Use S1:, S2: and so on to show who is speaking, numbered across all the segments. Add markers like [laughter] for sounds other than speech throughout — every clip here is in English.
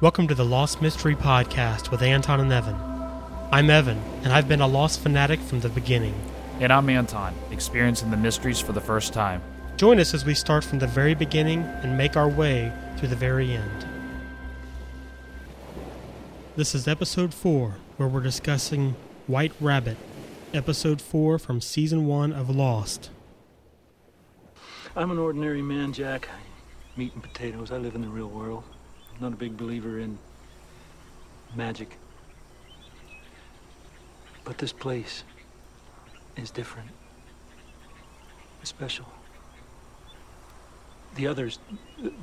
S1: Welcome to the Lost Mystery Podcast with Anton and Evan. I'm Evan, and I've been a Lost fanatic from the beginning.
S2: And I'm Anton, experiencing the mysteries for the first time.
S1: Join us as we start from the very beginning and make our way through the very end. This is episode 4, where we're discussing White Rabbit, episode 4 from season 1 of Lost.
S3: I'm an ordinary man, Jack. Meat and potatoes. I live in the real world. Not a big believer in magic. But this place is different. It's special. The others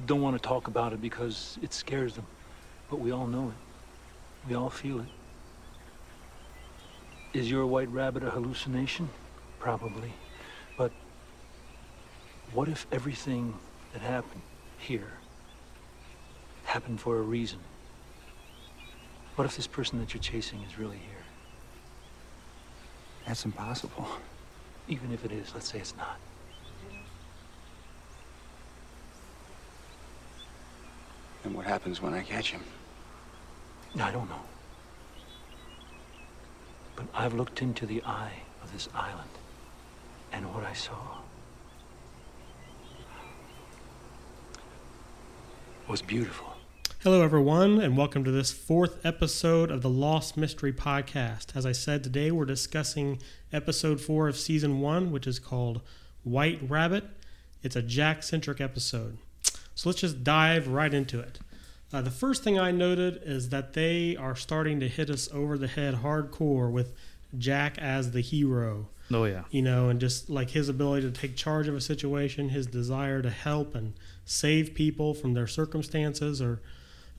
S3: don't want to talk about it because it scares them. But we all know it. We all feel it. Is your white rabbit a hallucination? Probably. But what if everything that happened here happened for a reason? What if this person that you're chasing is really here?
S4: That's impossible.
S3: Even if it is, let's say it's not.
S4: And what happens when I catch him?
S3: I don't know. But I've looked into the eye of this island, and what I saw was beautiful.
S1: Hello, everyone, and welcome to this fourth episode of the Lost Mystery Podcast. As I said, today we're discussing episode four of season one, which is called White Rabbit. It's a Jack centric episode. So let's just dive right into it. Uh, the first thing I noted is that they are starting to hit us over the head hardcore with Jack as the hero
S2: Oh, yeah.
S1: you know, and just like his ability to take charge of a situation, his desire to help and save people from their circumstances or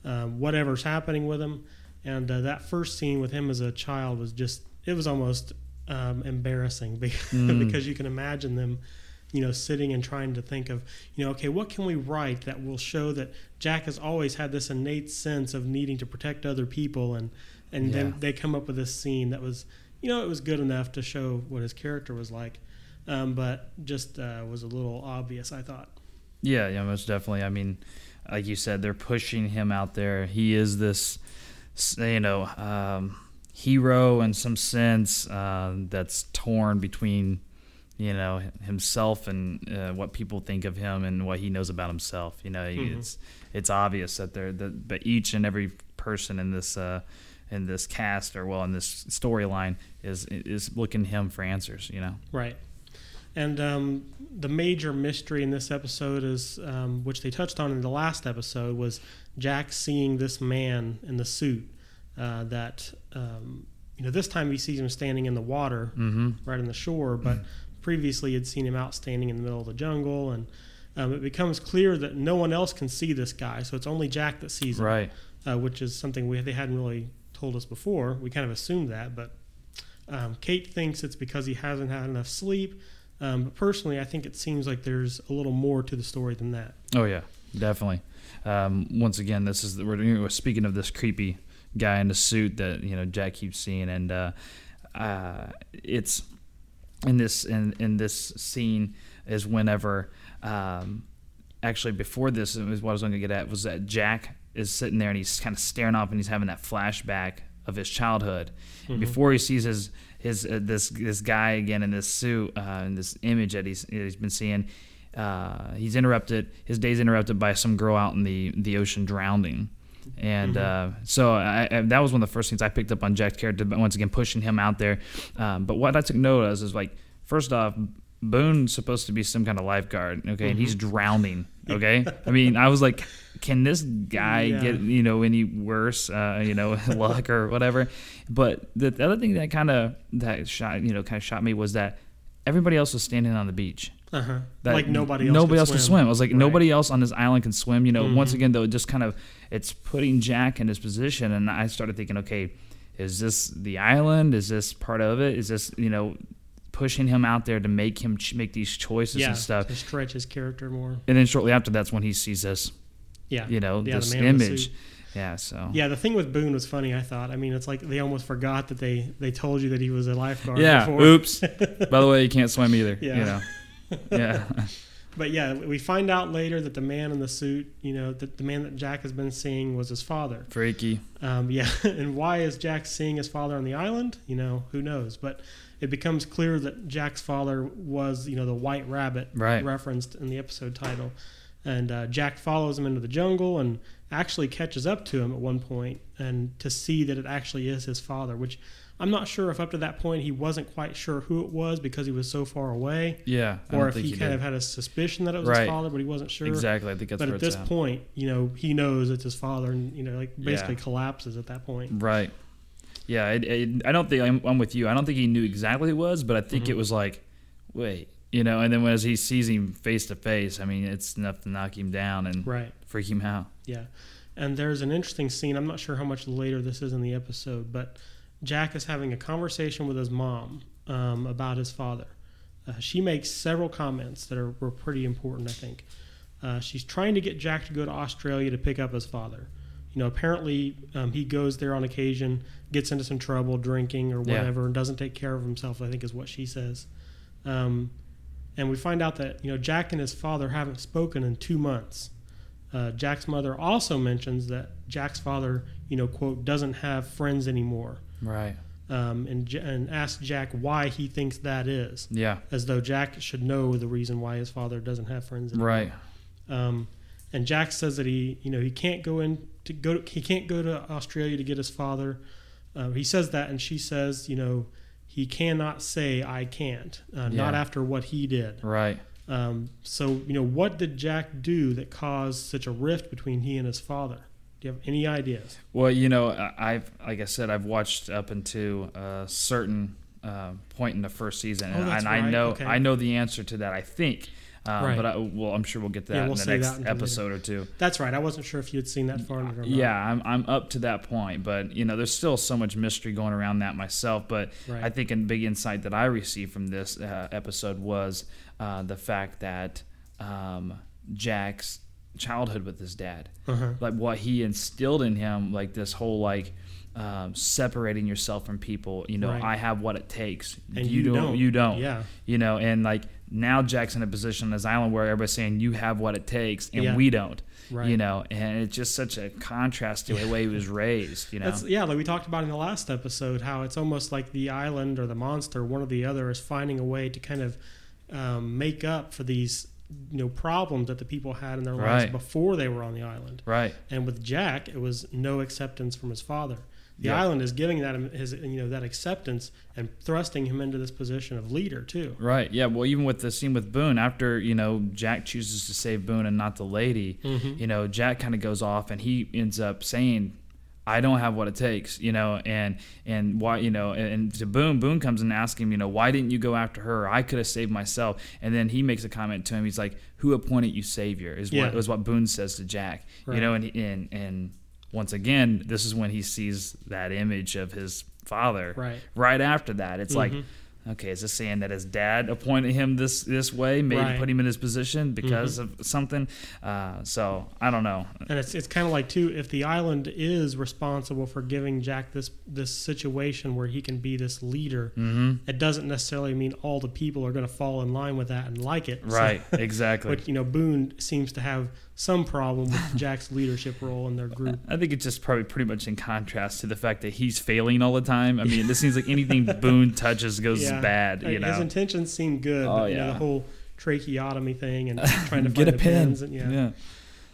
S1: um, whatever's happening with him. And uh, that first scene with him as a child was just, it was almost um, embarrassing [laughs] because,
S2: Mm.
S1: because you can imagine them, you know, sitting and trying to think of, you know, okay, what can we write that will show that Jack has always had this innate sense of needing to protect other people and, and
S2: Yeah.
S1: then they come up with this scene that was, you know, it was good enough to show what his character was like, um, but just uh, was a little obvious, I thought.
S2: Yeah, yeah, most definitely. I mean, like you said, they're pushing him out there. He is this, you know, um, hero in some sense uh, that's torn between, you know, himself and uh, what people think of him and what he knows about himself. You know,
S1: Mhm.
S2: it's it's obvious that they're that, but each and every person in this. Uh, in this cast, or well, in this storyline, is is looking to him for answers. You know,
S1: Right. And um, the major mystery in this episode is, um, which they touched on in the last episode, was Jack seeing this man in the suit. Uh, that um, you know, this time he sees him standing in the water,
S2: mm-hmm.
S1: right on the shore, but previously he'd seen him out standing in the middle of the jungle, and um, it becomes clear that no one else can see this guy, so it's only Jack that sees him.
S2: right.
S1: uh, which is something we they hadn't really told us before. We kind of assumed that, but um, Kate thinks it's because he hasn't had enough sleep. Um, but personally, I think it seems like there's a little more to the story than that.
S2: Oh yeah, definitely. Um, once again, this is we're you know, speaking of this creepy guy in the suit that you know Jack keeps seeing, and uh, uh, it's in this in in this scene is whenever um, actually before this is what I was going to get at was that Jack is sitting there and he's kind of staring off and he's having that flashback of his childhood before he sees his his uh, this this guy again in this suit uh, in this image that he's he's been seeing. Uh, he's interrupted. His day's interrupted by some girl out in the the ocean drowning, and uh, so I, I, that was one of the first things I picked up on Jack's character. But once again, pushing him out there. Um, but what I took note of is like first off, Boone's supposed to be some kind of lifeguard, okay, and he's drowning. [laughs] Okay, I mean, I was like, can this guy
S1: Yeah.
S2: get you know any worse, uh, you know, [laughs] luck or whatever? But the, the other thing that kind of that shot you know kind of shot me was that everybody else was standing on the beach.
S1: Uh huh.
S2: That
S1: Like nobody else.
S2: Nobody else can swim. I was like,
S1: Right. Mm-hmm.
S2: nobody else on this island can swim. You know, once again though, it just kind of it's putting Jack in his position, and I started thinking, okay, is this the island? Is this part of it? Is this you know pushing him out there to make him ch- make these choices
S1: Yeah.
S2: and stuff?
S1: To stretch his character more.
S2: And then shortly after, that's when he sees this,
S1: Yeah.
S2: you know,
S1: Yeah,
S2: this
S1: the
S2: image. Yeah. So.
S1: Yeah, the thing with Boone was funny. I thought. I mean, it's like they almost forgot that they they told you that he was a lifeguard.
S2: Yeah.
S1: Before.
S2: Oops. [laughs] By the way, you can't swim either.
S1: Yeah.
S2: You know. [laughs] Yeah.
S1: but yeah, we find out later that the man in the suit, you know, that the man that Jack has been seeing was his father.
S2: Freaky.
S1: Um, yeah, [laughs] and why is Jack seeing his father on the island? You know, who knows? But it becomes clear that Jack's father was, you know, the White Rabbit
S2: Right.
S1: referenced in the episode title. And uh, Jack follows him into the jungle and actually catches up to him at one point, and to see that it actually is his father. Which I'm not sure if up to that point he wasn't quite sure who it was because he was so far away,
S2: Yeah.
S1: Or if
S2: think
S1: he, kind
S2: did.
S1: of had a suspicion that it was
S2: Right.
S1: his father, but he wasn't sure.
S2: Exactly. I think that's
S1: But at this point, you know, he knows it's his father, and you know, like basically
S2: Yeah.
S1: collapses at that point.
S2: Right. Yeah, it, it, I don't think I'm, I'm with you. I don't think he knew exactly who it was, but I think
S1: Mm-hmm.
S2: it was like, wait, you know. And then when as he sees him face to face, I mean, it's enough to knock him down and
S1: Right.
S2: freak him out.
S1: Yeah. And there's an interesting scene. I'm not sure how much later this is in the episode, but Jack is having a conversation with his mom um, about his father. Uh, she makes several comments that are were pretty important, I think. Uh, she's trying to get Jack to go to Australia to pick up his father. You know, apparently um, he goes there on occasion, gets into some trouble drinking or
S2: Yeah.
S1: whatever, and doesn't take care of himself. I think is what she says. Um, and we find out that you know Jack and his father haven't spoken in two months. Uh, Jack's mother also mentions that Jack's father, you know, quote, doesn't have friends anymore,
S2: Right.
S1: um, and and asks Jack why he thinks that is,
S2: Yeah.
S1: as though Jack should know the reason why his father doesn't have friends anymore.
S2: Right.
S1: Um, and Jack says that he, you know, he can't go in to go. he can't go to Australia to get his father. Uh, he says that, and she says, you know, he cannot say I can't, uh, not after what he did.
S2: Right.
S1: Um, so, you know, what did Jack do that caused such a rift between he and his father? Do you have any ideas?
S2: Well, you know, I've like I said, I've watched up into a certain uh, point in the first season,
S1: Oh,
S2: and, and I know
S1: Okay.
S2: I know the answer to that. I think. Um,
S1: Right.
S2: But I, well, I'm sure we'll get to that
S1: Yeah, we'll
S2: in the next
S1: until later.
S2: episode or two.
S1: That's right. I wasn't sure if you had seen that far into it or not.
S2: Yeah, I'm, I'm up to that point, but you know, there's still so much mystery going around that myself. But
S1: Right.
S2: I think a big insight that I received from this uh, episode was uh, the fact that um, Jack's childhood with his dad,
S1: Uh-huh.
S2: like what he instilled in him, like this whole like um, separating yourself from people. You know,
S1: Right.
S2: I have what it takes.
S1: And you
S2: don't,
S1: don't.
S2: You don't.
S1: Yeah.
S2: You know, and like now Jack's in a position on this island where everybody's saying you have what it takes, and
S1: Yeah.
S2: we don't.
S1: Right.
S2: You know, and it's just such a contrast to the way he was [laughs] raised. You know.
S1: That's yeah, like we talked about in the last episode, how it's almost like the island or the monster, one or the other, is finding a way to kind of um, make up for these you know problems that the people had in their lives
S2: Right.
S1: before they were on the island.
S2: right.
S1: And with Jack, it was no acceptance from his father. The
S2: Yeah.
S1: island is giving that his you know that acceptance and thrusting him into this position of leader too.
S2: Right. Yeah. Well, even with the scene with Boone, after you know Jack chooses to save Boone and not the lady,
S1: Mhm.
S2: you know Jack kind of goes off and he ends up saying, "I don't have what it takes," you know, and and why you know, and, and to Boone, Boone comes and asks him, you know, why didn't you go after her? I could have saved myself. And then he makes a comment to him. He's like, "Who appointed you savior?" Is what
S1: Yeah.
S2: is what Boone says to Jack.
S1: Right.
S2: You know, and and and once again, this is when he sees that image of his father.
S1: Right.
S2: Right after that, it's like
S1: Mhm.
S2: Okay, is this saying that his dad appointed him this this way, maybe
S1: Right.
S2: put him in his position because of something? Uh, so I don't know.
S1: And it's it's kind of like too if the island is responsible for giving Jack this this situation where he can be this leader,
S2: Mm-hmm.
S1: it doesn't necessarily mean all the people are going to fall in line with that and like it. So-
S2: Right, exactly. [laughs]
S1: But you know, Boone seems to have some problem with Jack's leadership role in their group. [laughs]
S2: I think it's just probably pretty much in contrast to the fact that he's failing all the time. I mean, this seems like anything [laughs] Boone touches goes
S1: Yeah.
S2: bad. You
S1: His
S2: know,
S1: intentions seem good,
S2: Oh,
S1: but you know,
S2: yeah.
S1: the whole tracheotomy thing and [laughs] trying to
S2: get
S1: find
S2: a
S1: the
S2: pen.
S1: pens and yeah.
S2: yeah,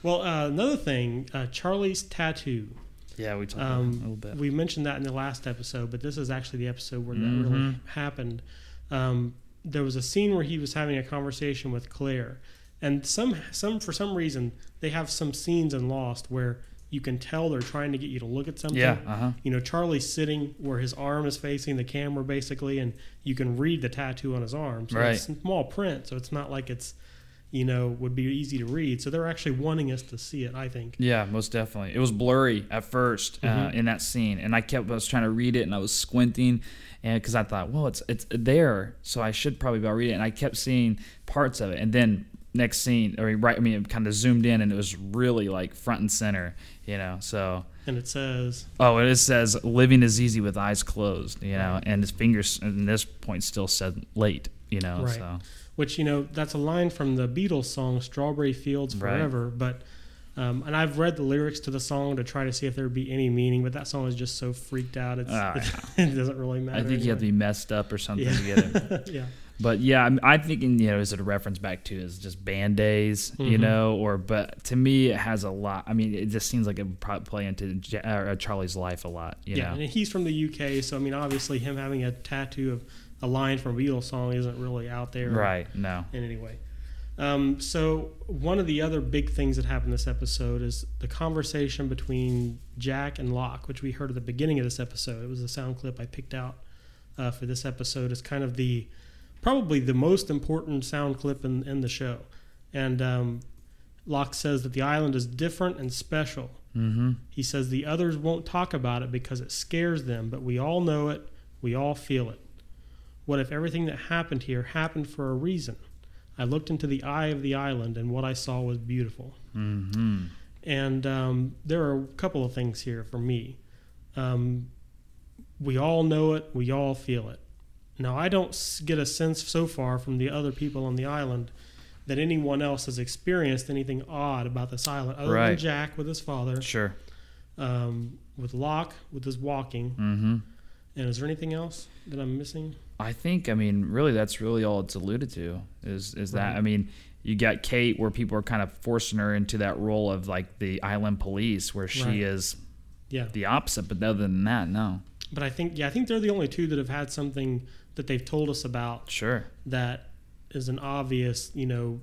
S1: Well, uh, another thing, uh, Charlie's tattoo.
S2: yeah. We talked about it a little
S1: Um,
S2: bit.
S1: we mentioned that in the last episode, but this is actually the episode where that
S2: Mhm.
S1: really happened. Um, there was a scene where he was having a conversation with Claire, and some some for some reason they have some scenes in Lost where you can tell they're trying to get you to look at something.
S2: yeah, uh huh.
S1: You know, Charlie's sitting where his arm is facing the camera, basically, and you can read the tattoo on his arm. So
S2: Right.
S1: it's small print, so it's not like it's, you know, would be easy to read. So they're actually wanting us to see it. I think.
S2: Yeah, most definitely. It was blurry at 1st uh,
S1: Mhm.
S2: in that scene, and I kept I was trying to read it, and I was squinting, and because I thought, well, it's it's there, so I should probably be able to read it, and I kept seeing parts of it, and then next scene, or right, I mean, it kind of zoomed in, and it was really like front and center, you know. So,
S1: And it says,
S2: oh, and it says living is easy with eyes closed, you know,
S1: Right.
S2: and his fingers in this point still said late, you know.
S1: Right.
S2: So
S1: which you know that's a line from the Beatles song "Strawberry Fields
S2: Right.
S1: Forever." But um, and I've read the lyrics to the song to try to see if there would be any meaning, but that song is just so freaked out. It's,
S2: Ah, [laughs]
S1: it doesn't really matter.
S2: I think you have to be messed up or something
S1: Yeah.
S2: to get it. [laughs]
S1: yeah.
S2: But yeah, I'm, I'm thinking, you know, is it a reference back to is just band days, you
S1: Mhm.
S2: know, or but to me it has a lot. I mean, it just seems like it would probably play into uh, Charlie's life a lot, you
S1: yeah,
S2: know.
S1: and he's from the UK, so I mean, obviously, him having a tattoo of a line from a Beatles song isn't really out there,
S2: Right? No.
S1: In any way. Um, so one of the other big things that happened this episode is the conversation between Jack and Locke, which we heard at the beginning of this episode. It was a sound clip I picked out uh, for this episode. It's kind of the probably the most important sound clip in, in the show, and um, Locke says that the island is different and special.
S2: Mm-hmm.
S1: He says the others won't talk about it because it scares them, but we all know it, we all feel it. What if everything that happened here happened for a reason? I looked into the eye of the island, and what I saw was beautiful.
S2: Mm-hmm.
S1: And um, there are a couple of things here for me. Um, we all know it, we all feel it. Now, I don't get a sense so far from the other people on the island that anyone else has experienced anything odd about this island, other than Jack with his father
S2: Sure.
S1: um, with Locke with his walking.
S2: Mm-hmm.
S1: And is there anything else that I'm missing?
S2: I think, I mean, really, that's really all it's alluded to is is that I mean, you got Kate where people are kind of forcing her into that role of like the island police, where she
S1: Right.
S2: is
S1: Yeah,
S2: the opposite. But other than that, no.
S1: but I think yeah, I think they're the only two that have had something that they've told us about
S2: Sure.
S1: that is an obvious, you know,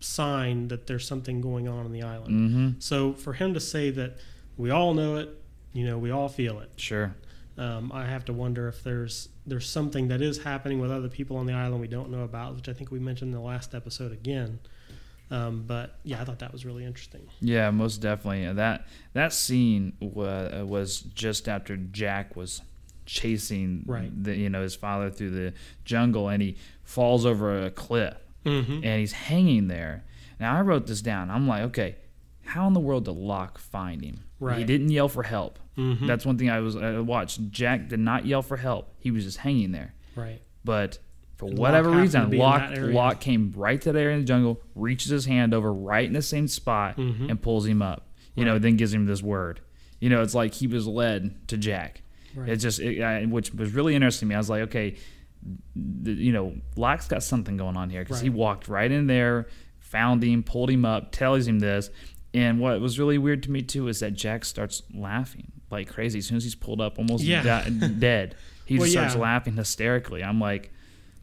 S1: sign that there's something going on on the island.
S2: Mm-hmm.
S1: So for him to say that we all know it, you know, we all feel it.
S2: Sure.
S1: Um, I have to wonder if there's there's something that is happening with other people on the island we don't know about, which I think we mentioned in the last episode again. Um, but yeah, I thought that was really interesting.
S2: Yeah, most definitely. Uh, That that scene wa- was just after Jack was chasing
S1: Right.
S2: the you know his father through the jungle, and he falls over a cliff,
S1: Mm-hmm.
S2: and he's hanging there. Now I wrote this down. I'm like, okay, how in the world did Locke find him?
S1: Right.
S2: He didn't yell for help.
S1: Mm-hmm.
S2: That's one thing I was I watched. Jack did not yell for help. He was just hanging there.
S1: right.
S2: But for whatever
S1: Locke to
S2: reason, Locke. Locke came right to there in the jungle, reaches his hand over right in the same spot,
S1: Mhm.
S2: and pulls him up. You know, then gives him this word. You know, it's like he was led to Jack.
S1: Right.
S2: It's just, it, I, which was really interesting to me. I was like, okay, th- you know, Locke's got something going on here because he walked right in there, found him, pulled him up, tells him this. And what was really weird to me too is that Jack starts laughing like crazy as soon as he's pulled up, almost
S1: Yeah.
S2: di- [laughs] dead. He
S1: Well,
S2: just starts
S1: yeah.
S2: laughing hysterically. I'm like,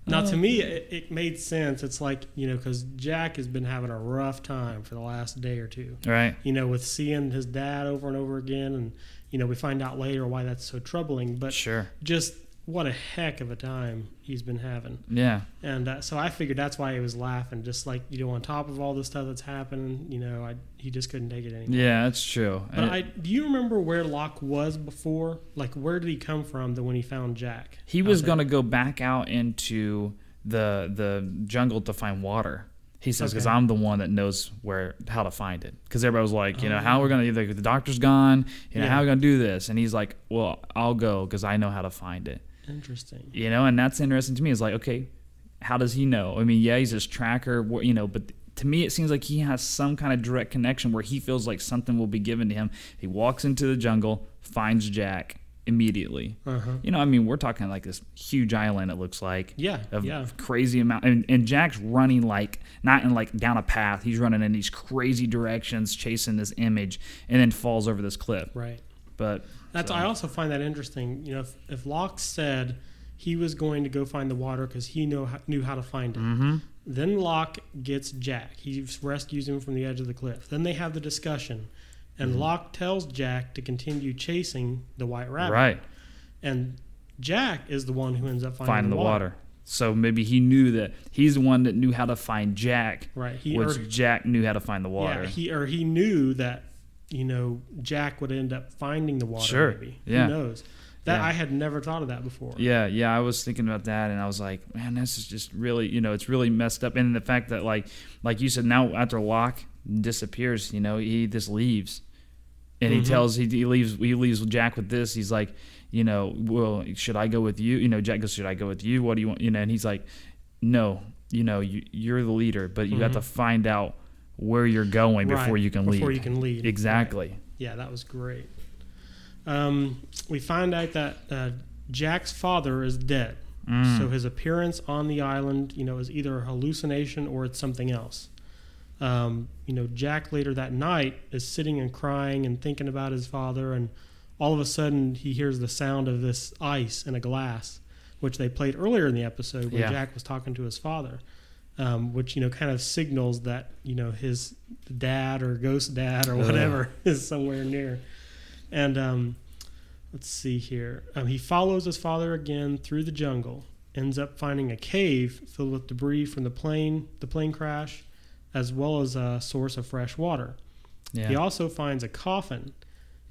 S1: Now,
S2: Oh.
S1: to me, oh. it, it made sense. It's like, you know, because Jack has been having a rough time for the last day or two,
S2: right,
S1: you know, with seeing his dad over and over again. And, you know, we find out later why that's so troubling. But
S2: sure,
S1: just what a heck of a time he's been having.
S2: yeah,
S1: And uh, so I figured that's why he was laughing. Just like, you know, on top of all the stuff that's happening, you know, I, he just couldn't take it anymore.
S2: yeah, that's true.
S1: But
S2: And
S1: I, do you remember where Locke was before? Like, where did he come from that when he found Jack?
S2: he was going to go back out into the the jungle to find water. He says because
S1: Okay.
S2: I'm the one that knows where how to find it. Because everybody was like, you know,
S1: Oh.
S2: how we're gonna either the doctor's gone, you know,
S1: Yeah.
S2: how are we gonna do this? And he's like, well, I'll go because I know how to find it.
S1: Interesting.
S2: You know, and that's interesting to me. It's like, okay, how does he know? I mean, yeah, he's his tracker, you know, but to me, it seems like he has some kind of direct connection where he feels like something will be given to him. He walks into the jungle, finds Jack immediately.
S1: Uh huh.
S2: You know, I mean, we're talking like this huge island. It looks like
S1: Yeah.
S2: of
S1: yeah.
S2: crazy amount, and, and Jack's running like not in like down a path. He's running in these crazy directions, chasing this image, and then falls over this cliff.
S1: Right.
S2: But
S1: That's.
S2: so-
S1: I also find that interesting. You know, if, if Locke said he was going to go find the water because he know knew how to find it,
S2: hmm
S1: then Locke gets Jack. He rescues him from the edge of the cliff. Then they have the discussion, and. Locke tells Jack to continue chasing the White Rabbit.
S2: right,
S1: And Jack is the one who ends up finding,
S2: finding the water. So maybe he knew that he's the one that knew how to find Jack,
S1: Right. He
S2: which
S1: or,
S2: Jack knew how to find the water.
S1: Yeah. He or he knew that you know Jack would end up finding the water.
S2: Sure.
S1: Maybe.
S2: Yeah.
S1: Who knows? That
S2: Yeah.
S1: I had never thought of that before.
S2: Yeah, yeah, I was thinking about that, and I was like, man, this is just really, you know, it's really messed up. And the fact that, like, like you said, now after Locke disappears, you know, he just leaves, and
S1: Mhm.
S2: he tells he, he leaves he leaves Jack with this. He's like, you know, well, should I go with you? You know, Jack goes, should I go with you? What do you want? You know, and he's like, no, you know, you, you're the leader, but you have
S1: Mhm.
S2: to find out where you're going before you can lead.
S1: Before you can lead.
S2: Exactly.
S1: Right. Yeah, that was great. Um, we find out that uh, Jack's father is dead.
S2: Mm.
S1: So his appearance on the island, you know, is either a hallucination or it's something else. Um, you know, Jack later that night is sitting and crying and thinking about his father, and all of a sudden he hears the sound of this ice in a glass, which they played earlier in the episode when
S2: Yeah.
S1: Jack was talking to his father, um, which you know kind of signals that you know his dad or ghost dad or
S2: Ugh.
S1: whatever [laughs] is somewhere near, and um, let's see here. Um, he follows his father again through the jungle, ends up finding a cave filled with debris from the plane, the plane crash, as well as a source of fresh water.
S2: yeah.
S1: He also finds a coffin,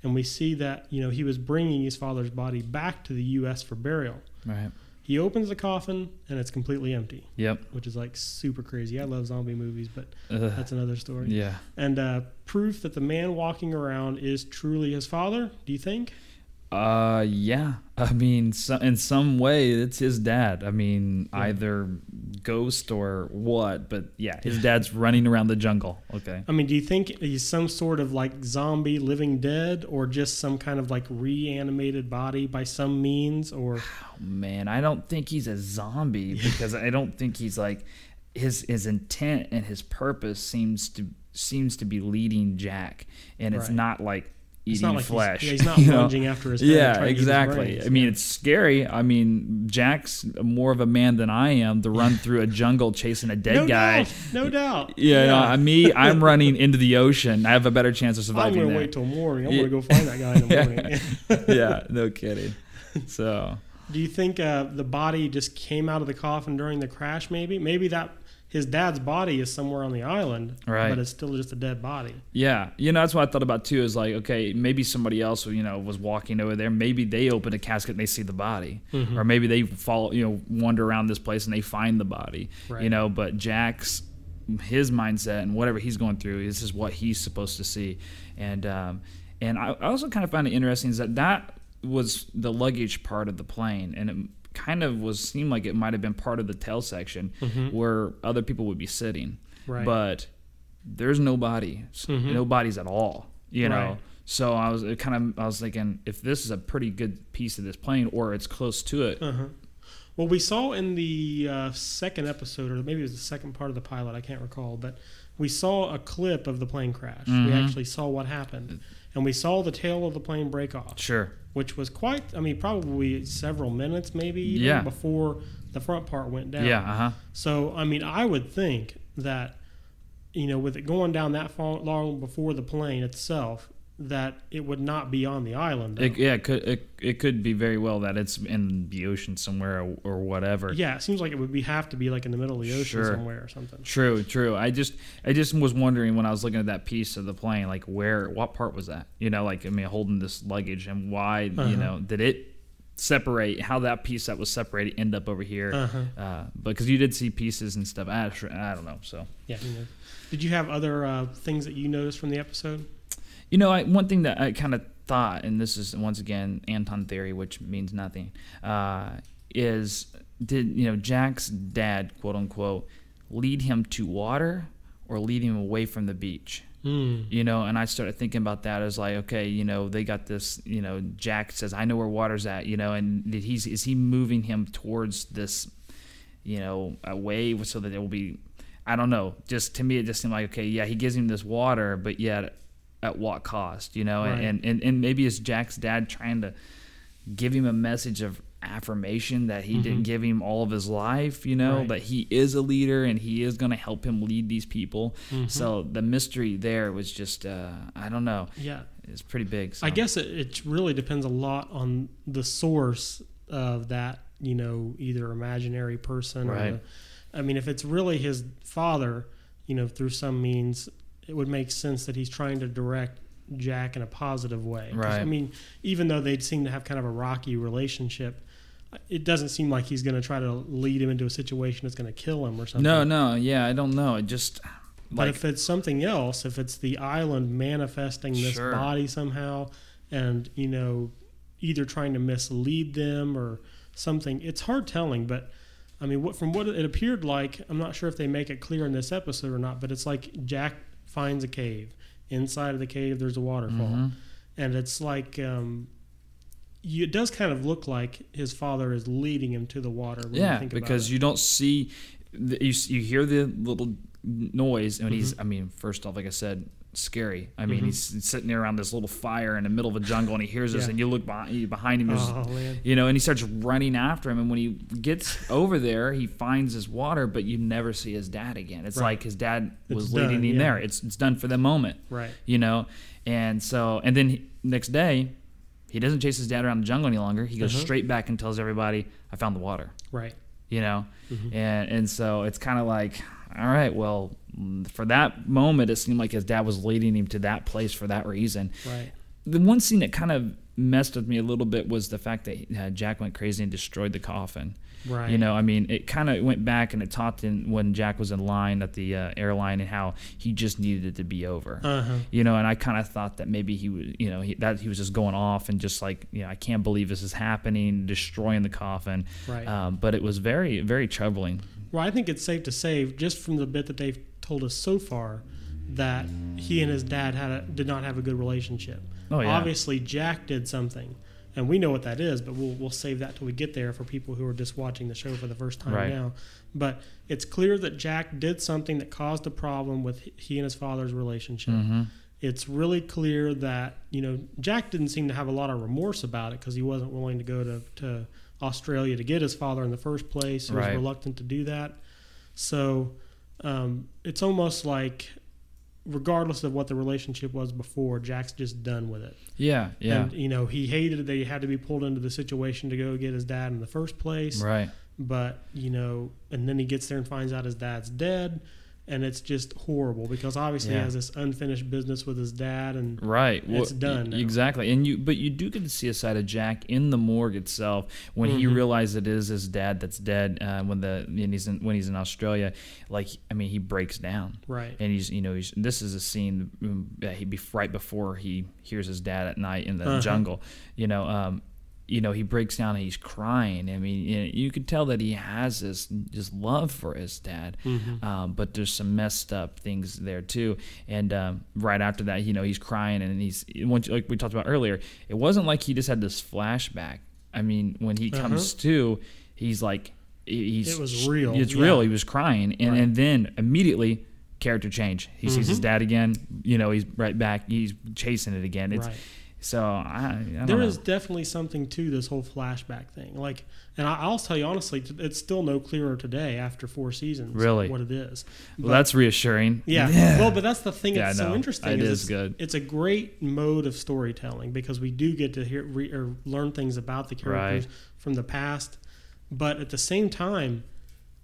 S1: and we see that you know he was bringing his father's body back to the U.S. for burial.
S2: right.
S1: He opens the coffin and it's completely empty,
S2: Yep.
S1: which is like super crazy. I love zombie movies, but
S2: Ugh.
S1: that's another story.
S2: yeah.
S1: And uh, proof that the man walking around is truly his father. Do you think?
S2: Uh, yeah. [laughs] I mean, so, in some way, it's his dad. I mean,
S1: Yeah.
S2: either ghost or what, but yeah, his dad's running around the jungle. Okay.
S1: I mean, do you think he's some sort of like zombie living dead or just some kind of like reanimated body by some means or [sighs]
S2: Oh, man, I don't think he's a zombie [laughs] because I don't think he's like his his intent and his purpose seems to seems to be leading Jack, and it's
S1: Right.
S2: not like eating
S1: not like
S2: flesh.
S1: He's, yeah, he's not [laughs]
S2: you know?
S1: lunging after his
S2: Yeah,
S1: trying to eat his
S2: exactly.
S1: brains.
S2: I mean,
S1: Yeah.
S2: it's scary. I mean, Jack's more of a man than I am to run [laughs] through a jungle chasing a dead
S1: no
S2: guy.
S1: doubt, no doubt. [laughs]
S2: Yeah, no, I- me, I'm running into the ocean. I have a better chance of surviving.
S1: I'm
S2: gonna
S1: wait till morning. I'm
S2: Yeah.
S1: gonna go find that guy in the morning.
S2: yeah, no kidding. So,
S1: Do you think uh, the body just came out of the coffin during the crash? Maybe, maybe that his dad's body is somewhere on the island,
S2: Right.
S1: But it's still just a dead body.
S2: yeah, you know, that's what I thought about too. Is like, okay, maybe somebody else, you know, was walking over there. Maybe they open a casket and they see the body,
S1: Mhm.
S2: or maybe they follow, you know, wander around this place and they find the body.
S1: Right.
S2: You know, but Jack's his mindset and whatever he's going through, this is what he's supposed to see, and um, and I I also kind of find it interesting is that that was the luggage part of the plane, and it kind of was seemed like it might have been part of the tail section
S1: Mhm.
S2: where other people would be sitting,
S1: Right.
S2: but there's no bodies,
S1: Mhm.
S2: no bodies at all, you know.
S1: Right.
S2: So I was it kind of I was thinking if this is a pretty good piece of this plane or it's close to it,
S1: Uh-huh. Well, we saw in the uh, second episode, or maybe it was the second part of the pilot, I can't recall, but we saw a clip of the plane crash. We
S2: Mhm.
S1: actually saw what happened. And we saw the tail of the plane break off,
S2: sure,
S1: which was quite, I mean, probably several minutes maybe even
S2: Yeah.
S1: before the front part went down.
S2: yeah, uh huh,
S1: So, I mean, I would think that, you know, with it going down that far, long before the plane itself, that it would not be on the island.
S2: It, yeah, it could it, it could be very well that it's in the ocean somewhere or, or whatever.
S1: yeah, it seems like it would be have to be like in the middle of the ocean
S2: Sure.
S1: somewhere or something.
S2: True, true. I just I just was wondering when I was looking at that piece of the plane, like where what part was that? You know, like I mean holding this luggage and why,
S1: Uh-huh.
S2: you know, did it separate how that piece that was separated end up over here?
S1: Uh-huh.
S2: Uh, because you did see pieces and stuff. I, I don't know. So
S1: Yeah. Did you have other uh, things that you noticed from the episode?
S2: You know, I, one thing that I kind of thought, and this is once again Anton theory, which means nothing, uh, is did you know Jack's dad, quote unquote, lead him to water or lead him away from the beach?
S1: Hmm.
S2: You know, and I started thinking about that as like, okay, you know, they got this. You know, Jack says, "I know where water's at." You know, and did he's is he moving him towards this, you know, away so that it will be. I don't know. Just to me, it just seemed like okay, yeah, he gives him this water, but yet at what cost? You know,
S1: Right.
S2: and, and and maybe it's Jack's dad trying to give him a message of affirmation that he didn't
S1: Mhm.
S2: give him all of his life. You know,
S1: Right.
S2: that he is a leader and he is going to help him lead these people.
S1: Mhm.
S2: So the mystery there was just uh, I don't know.
S1: Yeah.
S2: It's pretty big. So.
S1: I guess it, it really depends a lot on the source of that, you know, either imaginary person or
S2: Right.
S1: the, I mean, if it's really his father, you know, through some means, it would make sense that he's trying to direct Jack in a positive way. 'Cause, I mean, even though they seem to have kind of a rocky relationship, it doesn't seem like he's going to try to lead him into a situation that's going to kill him or something.
S2: No, no, yeah, I don't know. It just
S1: But if it's something else, if it's the island manifesting this
S2: Sure.
S1: body somehow, and you know, either trying to mislead them or something, it's hard telling. But I mean, what from what it appeared like, I'm not sure if they make it clear in this episode or not, but it's like Jack finds a cave. Inside of the cave, there's a waterfall,
S2: Mhm.
S1: and it's like um, you, it does kind of look like his father is leading him to the water. When you
S2: Yeah, because you don't see, you you hear the little noise, and he's.
S1: Mm-hmm.
S2: I mean, first off, like I said, scary. I mean,
S1: Mhm.
S2: he's sitting there around this little fire in the middle of a jungle, and he hears this,
S1: Yeah.
S2: and you look behind, behind him.
S1: Oh man,
S2: you know, and he starts running after him. And when he gets over there, he finds his water, but you never see his dad again. It's
S1: Right.
S2: like his dad was
S1: It's
S2: leading
S1: done,
S2: him
S1: yeah.
S2: there. It's it's done for the moment,
S1: right?
S2: you know. And so, and then he, next day, he doesn't chase his dad around the jungle any longer. He goes
S1: Uh-huh.
S2: straight back and tells everybody, "I found the water."
S1: Right.
S2: You know,
S1: Mhm.
S2: and and so it's kind of like, all right, well, for that moment, it seemed like his dad was leading him to that place for that reason
S1: Right.
S2: the one scene that kind of messed with me a little bit was the fact that uh, Jack went crazy and destroyed the coffin.
S1: Right.
S2: You know, I mean, it kind of went back and it talked in when Jack was in line at the uh, airline and how he just needed it to be over.
S1: Uh huh.
S2: You know, and I kind of thought that maybe he was, you know, he, that he was just going off and just like, you know, I can't believe this is happening, destroying the coffin.
S1: Right.
S2: Um, but it was very, very troubling.
S1: Well, I think it's safe to say, just from the bit that they've told us so far, that he and his dad had a, did not have a good relationship.
S2: Oh, yeah.
S1: Obviously, Jack did something, and we know what that is, but we'll we'll save that till we get there for people who are just watching the show for the first time
S2: Right.
S1: now. But it's clear that Jack did something that caused a problem with he and his father's relationship.
S2: hmm
S1: It's really clear that you know Jack didn't seem to have a lot of remorse about it because he wasn't willing to go to, to Australia to get his father in the first place. He
S2: Right.
S1: was reluctant to do that. So um, it's almost like, regardless of what the relationship was before, Jack's just done with it.
S2: Yeah, yeah.
S1: And you know he hated that he had to be pulled into the situation to go get his dad in the first place.
S2: right.
S1: But you know, and then he gets there and finds out his dad's dead. And it's just horrible because obviously he has this unfinished business with his dad, and
S2: Right.
S1: It's done now.
S2: Exactly. And you but you do get to see a side of Jack in the morgue itself when he
S1: Mhm.
S2: realizes it is his dad that's dead uh, when the and he's in, when he's in Australia like I mean he breaks down.
S1: right,
S2: And he's you know he's this is a scene um, that he be right before he hears his dad at night in the
S1: Uh-huh.
S2: jungle. You know um you know he breaks down and he's crying. I mean you, know, you could tell that he has this just love for his dad.
S1: Mhm.
S2: Um, but there's some messed up things there too. And um, right after that, you know, he's crying and he's like we talked about earlier. It wasn't like he just had this flashback. I mean, when he comes to, he's like, he's
S1: Uh-huh. It was real,
S2: It's
S1: yeah.
S2: real. He was crying, and
S1: Right.
S2: and then immediately character change. He sees his
S1: Mhm.
S2: dad again. You know, he's right back. He's chasing it again. It's
S1: right.
S2: So I, I
S1: There
S2: know.
S1: is definitely something to this whole flashback thing. Like, and I, I'll tell you honestly, it's still no clearer today after four seasons.
S2: Really?
S1: what it is.
S2: well, that's reassuring.
S1: yeah. Well, but that's the thing
S2: Yeah,
S1: that's
S2: I
S1: so interesting.
S2: It
S1: is
S2: is
S1: it's,
S2: good.
S1: It's a great mode of storytelling because we do get to hear re, or learn things about the characters
S2: Right.
S1: from the past, but at the same time,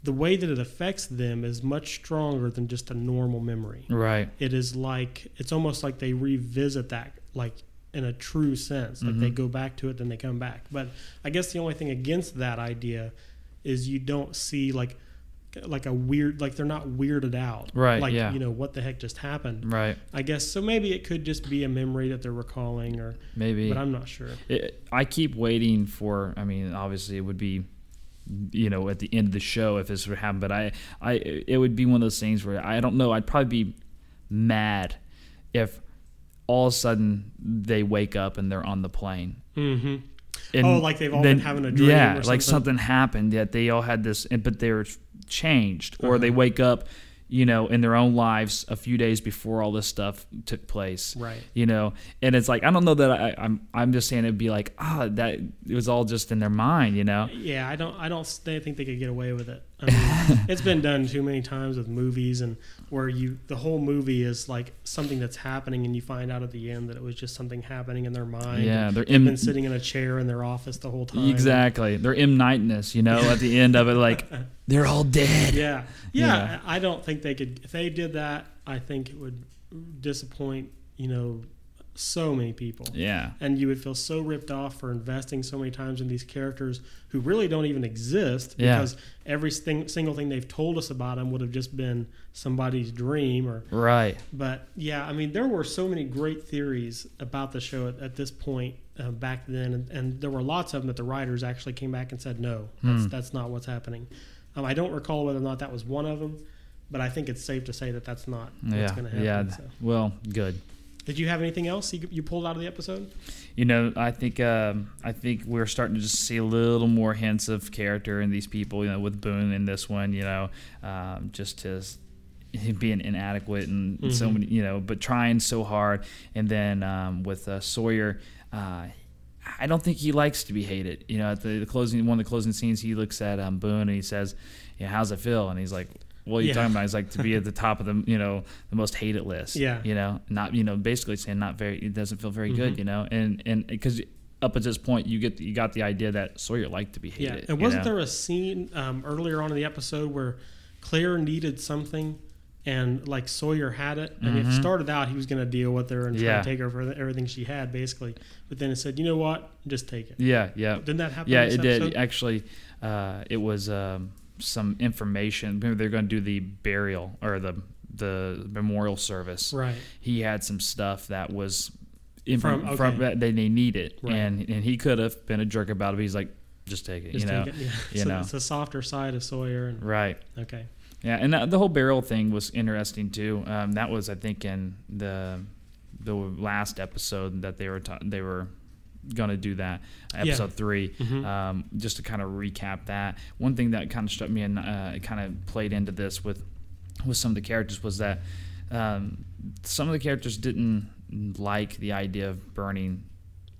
S1: the way that it affects them is much stronger than just a normal memory.
S2: Right.
S1: it is like it's almost like they revisit that like in a true sense like they
S2: Mhm.
S1: go back to it then they come back but i guess the only thing against that idea is you don't see like like a weird like they're not weirded out
S2: Right,
S1: like
S2: yeah.
S1: you know what the heck just happened
S2: Right.
S1: i guess so maybe it could just be a memory that they're recalling or
S2: Maybe.
S1: but i'm not sure
S2: it, I keep waiting for. I mean, obviously, it would be, you know, at the end of the show if this would happen. But I, I, it would be one of those things where I don't know. I'd probably be mad if all of a sudden they wake up and they're on the plane.
S1: mm-hmm.
S2: And
S1: Oh, like they've all been having a dream
S2: Yeah,
S1: or
S2: like
S1: something?
S2: something happened that they all had this, but they're changed, or they
S1: Uh-huh.
S2: wake up, you know, in their own lives a few days before all this stuff took place
S1: right
S2: you know and it's like i don't know that I, i'm i'm just saying it'd be like ah that it was all just in their mind you know
S1: Yeah, I don't. I don't th- think they could get away with it. I mean, [laughs] it's been done too many times with movies, and where you the whole movie is like something that's happening, and you find out at the end that it was just something happening in their mind.
S2: Yeah, they're
S1: been sitting in a chair in their office the whole time.
S2: exactly they're m nightness you know at the end of it like [laughs] they're all dead
S1: Yeah, yeah.
S2: Yeah.
S1: I don't think they could. If they did that, I think it would disappoint. You know, so many people.
S2: yeah
S1: and you would feel so ripped off for investing so many times in these characters who really don't even exist
S2: Yeah.
S1: because every thing, single thing they've told us about them would have just been somebody's dream or
S2: right
S1: but yeah i mean there were so many great theories about the show at, at this point uh, back then and, and there were lots of them that the writers actually came back and said no that's,
S2: Hmm.
S1: that's not what's happening Um, I don't recall whether or not that was one of them, but I think it's safe to say that that's not what's
S2: yeah,
S1: going to happen.
S2: yeah.
S1: so.
S2: Well, good.
S1: Did you have anything else you, you pulled out of the episode?
S2: You know, I think um, I think we're starting to just see a little more hints of character in these people. You know, with Boone in this one, you know, um, just his [laughs] being inadequate and so
S1: Mhm.
S2: many, you know, but trying so hard. And then um, with uh, Sawyer, uh, I don't think he likes to be hated. You know, at the, the closing one of the closing scenes, he looks at um, Boone and he says, "Yeah, how's it feel?" And he's like. What are you
S1: Yeah.
S2: talking about? He's like to be at the top of the, you know, the most hated list.
S1: Yeah.
S2: You know, not, you know, basically saying not very, it doesn't feel very
S1: Mhm.
S2: good, you know, and and because up at this point you get you got the idea that Sawyer liked to be hated.
S1: Yeah,
S2: and
S1: wasn't
S2: know?
S1: there a scene um, earlier on in the episode where Claire needed something, and like Sawyer had it, and it
S2: Mhm.
S1: started out he was going to deal with her and try
S2: Yeah.
S1: to take her for everything she had, basically. But then it said, you know what, just take it.
S2: Yeah, yeah,
S1: Didn't that happen?
S2: yeah. It did actually. Uh, it was um, some information. Maybe they're going to do the burial or the the memorial service.
S1: Right.
S2: He had some stuff that was info
S1: From-
S2: from,
S1: okay.
S2: that they they needed,
S1: Right.
S2: and and he could have been a jerk about it. But he's like, just take it,
S1: Just
S2: you know.
S1: it. Yeah. [laughs]
S2: you
S1: so
S2: know.
S1: it's the softer side of Sawyer. And,
S2: Right.
S1: Okay.
S2: Yeah, and that, the whole burial thing was interesting too. Um, that was, I think, in the the last episode that they were ta- they were going to do that episode three.
S1: Mhm.
S2: Um, just to kind of recap that, one thing that kind of struck me and uh, kind of played into this with with some of the characters was that um, some of the characters didn't like the idea of burning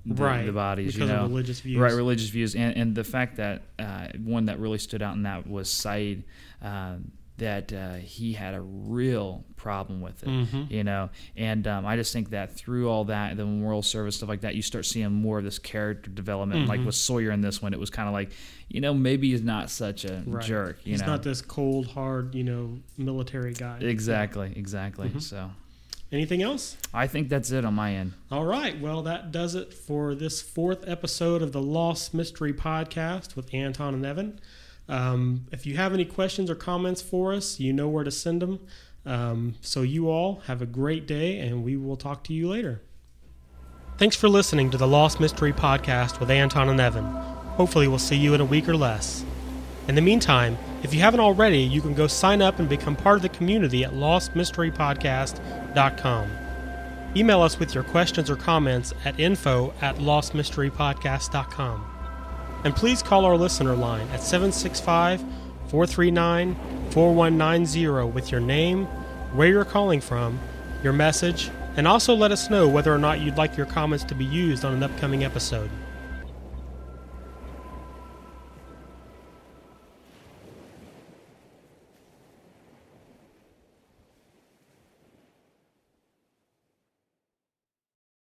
S2: the,
S1: right.
S2: the bodies,
S1: because
S2: you know,
S1: of religious views.
S2: Right, religious views, and and the fact that uh, one that really stood out in that was Sayid, uh, that uh, he had a real problem with it,
S1: Mhm.
S2: you know, and um, I just think that through all that, the memorial service stuff like that, you start seeing more of this character development. Like
S1: Mhm.
S2: with Sawyer in this one, it was kind of like, you know, maybe he's not such a
S1: Right.
S2: jerk, you
S1: He's
S2: know.
S1: not this cold, hard, you know, military guy.
S2: exactly, exactly.
S1: Mhm.
S2: So
S1: Anything else?
S2: I think that's it on my end.
S1: All right. Well, that does it for this fourth episode of the Lost Mystery Podcast with Anton and Evan. Um, if you have any questions or comments for us, you know where to send them. Um, so, you all have a great day, and we will talk to you later. Thanks for listening to the Lost Mystery Podcast with Anton and Evan. Hopefully, we'll see you in a week or less. In the meantime, if you haven't already, you can go sign up and become part of the community at lostmysterypodcast.com. Email us with your questions or comments at info at lostmysterypodcast.com. And please call our listener line at 765 439 4190 with your name, where you're calling from, your message, and also let us know whether or not you'd like your comments to be used on an upcoming episode.